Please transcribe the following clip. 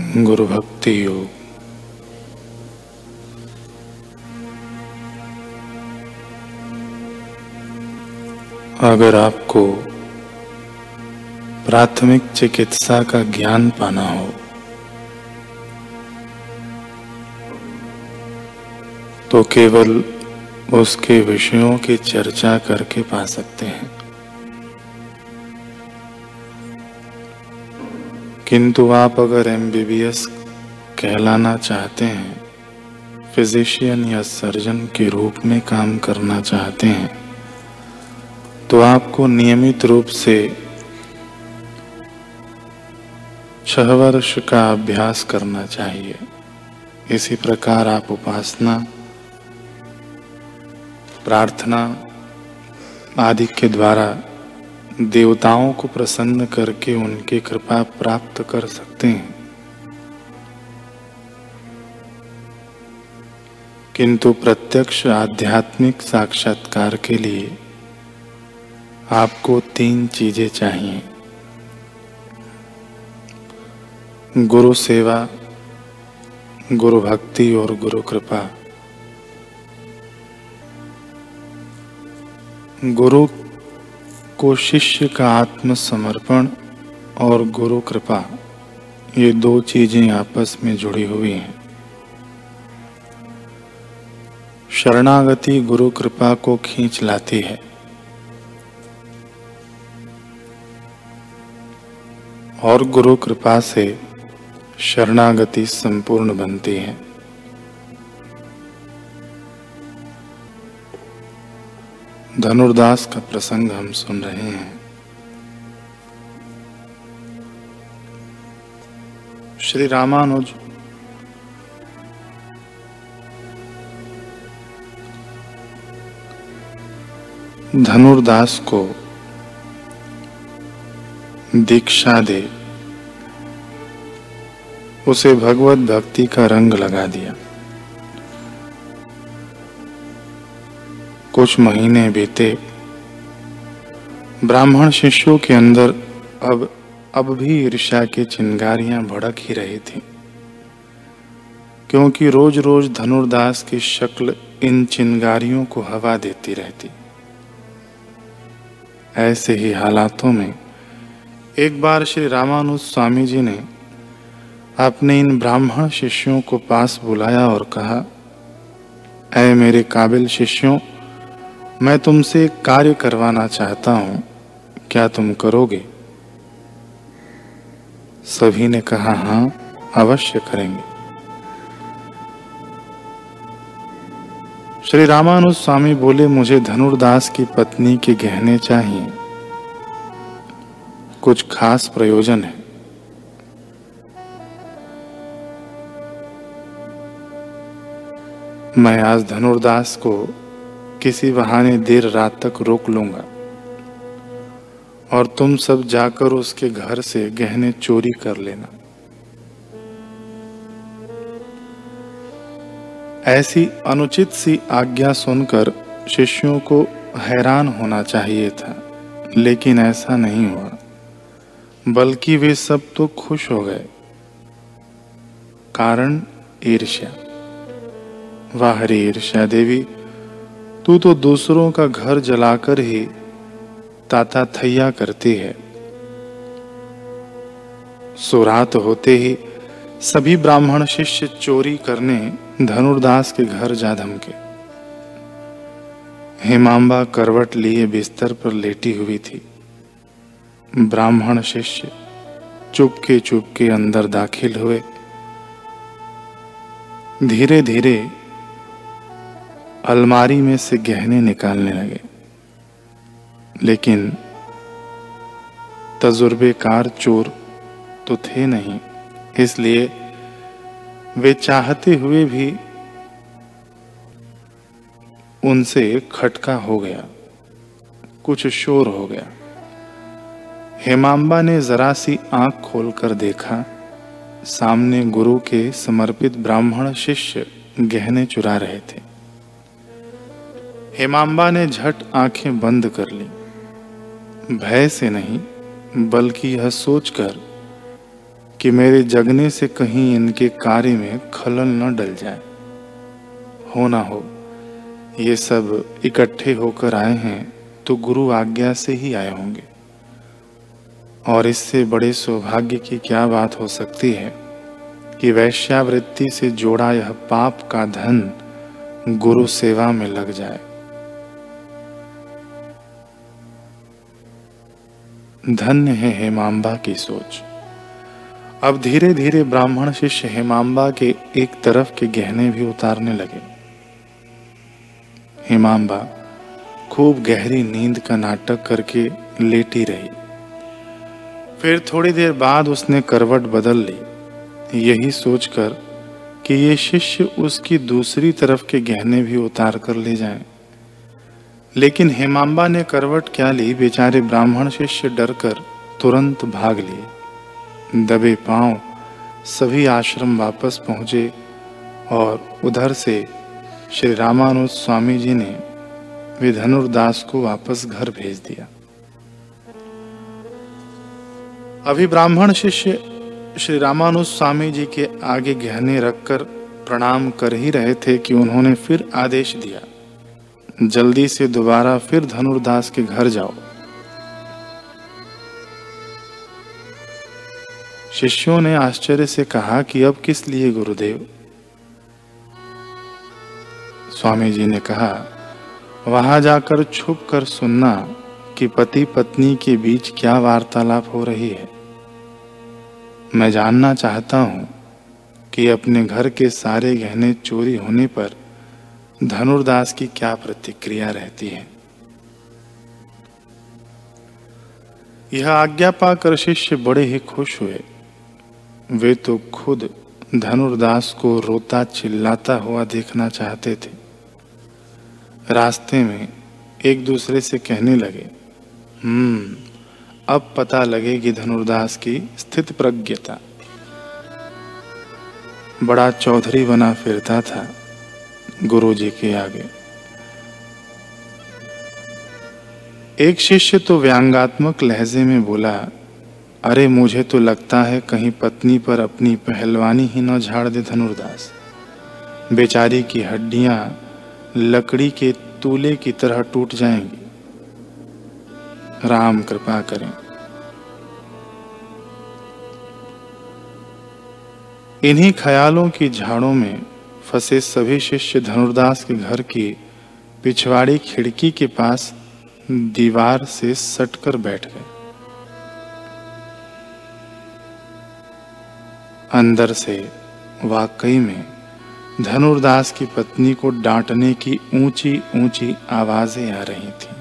गुरु भक्ति योग। अगर आपको प्राथमिक चिकित्सा का ज्ञान पाना हो तो केवल उसके विषयों की चर्चा करके पा सकते हैं। किंतु आप अगर एमबीबीएस कहलाना चाहते हैं फिजिशियन या सर्जन के रूप में काम करना चाहते हैं तो आपको नियमित रूप से छह वर्ष का अभ्यास करना चाहिए। इसी प्रकार आप उपासना, प्रार्थना आदि के द्वारा देवताओं को प्रसन्न करके उनकी कृपा प्राप्त कर सकते हैं। किंतु प्रत्यक्ष आध्यात्मिक साक्षात्कार के लिए आपको तीन चीज़ें चाहिए। गुरु सेवा, गुरु भक्ति और गुरु कृपा। गुरु को शिष्य का आत्मसमर्पण और गुरु कृपा, ये दो चीज़ें आपस में जुड़ी हुई हैं। शरणागति गुरु कृपा को खींच लाती है। और गुरु कृपा से शरणागति संपूर्ण बनती है। धनुर्दास का प्रसंग हम सुन रहे हैं। श्री रामानुज। धनुर्दास को दीक्षा दे, उसे भगवत भक्ति का रंग लगा दिया। कुछ महीने बीते। ब्राह्मण शिष्यों के अंदर अब अब भी ईर्ष्या की चिंगारियाँ भड़क ही रही थी। क्योंकि रोज रोज धनुर्दास की शक्ल इन चिंगारियों को हवा देती रहती। ऐसे ही हालातों में एक बार श्री रामानुज स्वामी जी ने अपने इन ब्राह्मण शिष्यों को पास बुलाया और कहा, ऐ मेरे काबिल शिष्यों मैं तुमसे कार्य करवाना चाहता हूँ। क्या तुम करोगे? सभी ने कहा, हाँ, अवश्य करेंगे। श्री रामानुज स्वामी बोले, मुझे धनुर्दास की पत्नी के गहने चाहिए। कुछ खास प्रयोजन है। मैं आज धनुर्दास को किसी बहाने देर रात तक रोक लूँगा। और तुम सब जाकर उसके घर से गहने चोरी कर लेना। ऐसी अनुचित सी आज्ञा सुनकर शिष्यों को हैरान होना चाहिए था, लेकिन ऐसा नहीं हुआ। बल्कि वे सब तो खुश हो गए। कारण ईर्ष्या। वाह ईर्ष्या देवी तू तो दूसरों का घर जलाकर ही ताता थैया करती है। सुरात होते ही सभी ब्राह्मण शिष्य चोरी करने धनुर्दास के घर जा धमके। हेमांबा करवट लिए बिस्तर पर लेटी हुई थी। ब्राह्मण शिष्य चुपके चुपके अंदर दाखिल हुए। धीरे धीरे अलमारी में से गहने निकालने लगे। लेकिन तजुर्बेकार चोर तो थे नहीं। इसलिए वे चाहते हुए भी उनसे खटका हो गया। कुछ शोर हो गया। हेमांबा ने जरा सी आँख खोलकर देखा। सामने गुरु के समर्पित ब्राह्मण शिष्य गहने चुरा रहे थे। हेमांबा ने झट आँखें बंद कर ली। भय से नहीं, बल्कि यह सोचकर कि मेरे जगने से कहीं इनके कार्य में खलल न डल जाए। हो ना हो, ये सब इकट्ठे होकर आए हैं तो गुरु आज्ञा से ही आए होंगे। और इससे बड़े सौभाग्य की क्या बात हो सकती है कि वैश्यावृत्ति से जोड़ा यह पाप का धन गुरु सेवा में लग जाए। धन्य है हेमांबा की सोच। अब धीरे धीरे ब्राह्मण शिष्य हेमांबा के एक तरफ़ के गहने भी उतारने लगे। हेमांबा खूब गहरी नींद का नाटक करके लेटी रही। फिर थोड़ी देर बाद उसने करवट बदल ली। यही सोचकर कि ये शिष्य उसकी दूसरी तरफ़ के गहने भी उतार कर ले जाएँ। लेकिन हेमांबा ने करवट क्या ली? बेचारे ब्राह्मण शिष्य डरकर तुरंत भाग लिए। दबे पाँव सभी आश्रम वापस पहुँचे और उधर से श्री रामानुज स्वामी जी ने वे धनुर्दास को वापस घर भेज दिया। अभी ब्राह्मण शिष्य श्री रामानुज स्वामी जी के आगे गहने रखकर प्रणाम कर ही रहे थे कि उन्होंने फिर आदेश दिया। जल्दी से दोबारा फिर धनुर्दास के घर जाओ। शिष्यों ने आश्चर्य से कहा कि अब किस लिए गुरुदेव? स्वामी जी ने कहा, वहाँ जाकर छुप कर सुनना कि पति पत्नी के बीच क्या वार्तालाप हो रही है। मैं जानना चाहता हूँ कि अपने घर के सारे गहने चोरी होने पर धनुर्दास की क्या प्रतिक्रिया रहती है? यह आज्ञा पाकर शिष्य बड़े ही खुश हुए। वे तो खुद धनुर्दास को रोता चिल्लाता हुआ देखना चाहते थे। रास्ते में एक दूसरे से कहने लगे हम्म अब पता लगेगी धनुर्दास की स्थित प्रज्ञता। बड़ा चौधरी बना फिरता था। गुरु जी के आगे। एक शिष्य तो व्यंगात्मक लहजे में बोला, अरे, मुझे तो लगता है कहीं पत्नी पर अपनी पहलवानी ही न झाड़ दे धनुर्दास। बेचारी की हड्डियाँ लकड़ी के तूले की तरह टूट जाएँगी। राम कृपा करें। इन्हीं ख्यालों की झाड़ों में फंसे सभी शिष्य धनुर्दास के घर की पिछवाड़ी खिड़की के पास दीवार से सटकर बैठ गए अंदर से वाकई में धनुर्दास की पत्नी को डांटने की ऊँची ऊँची आवाज़ें आ रही थीं।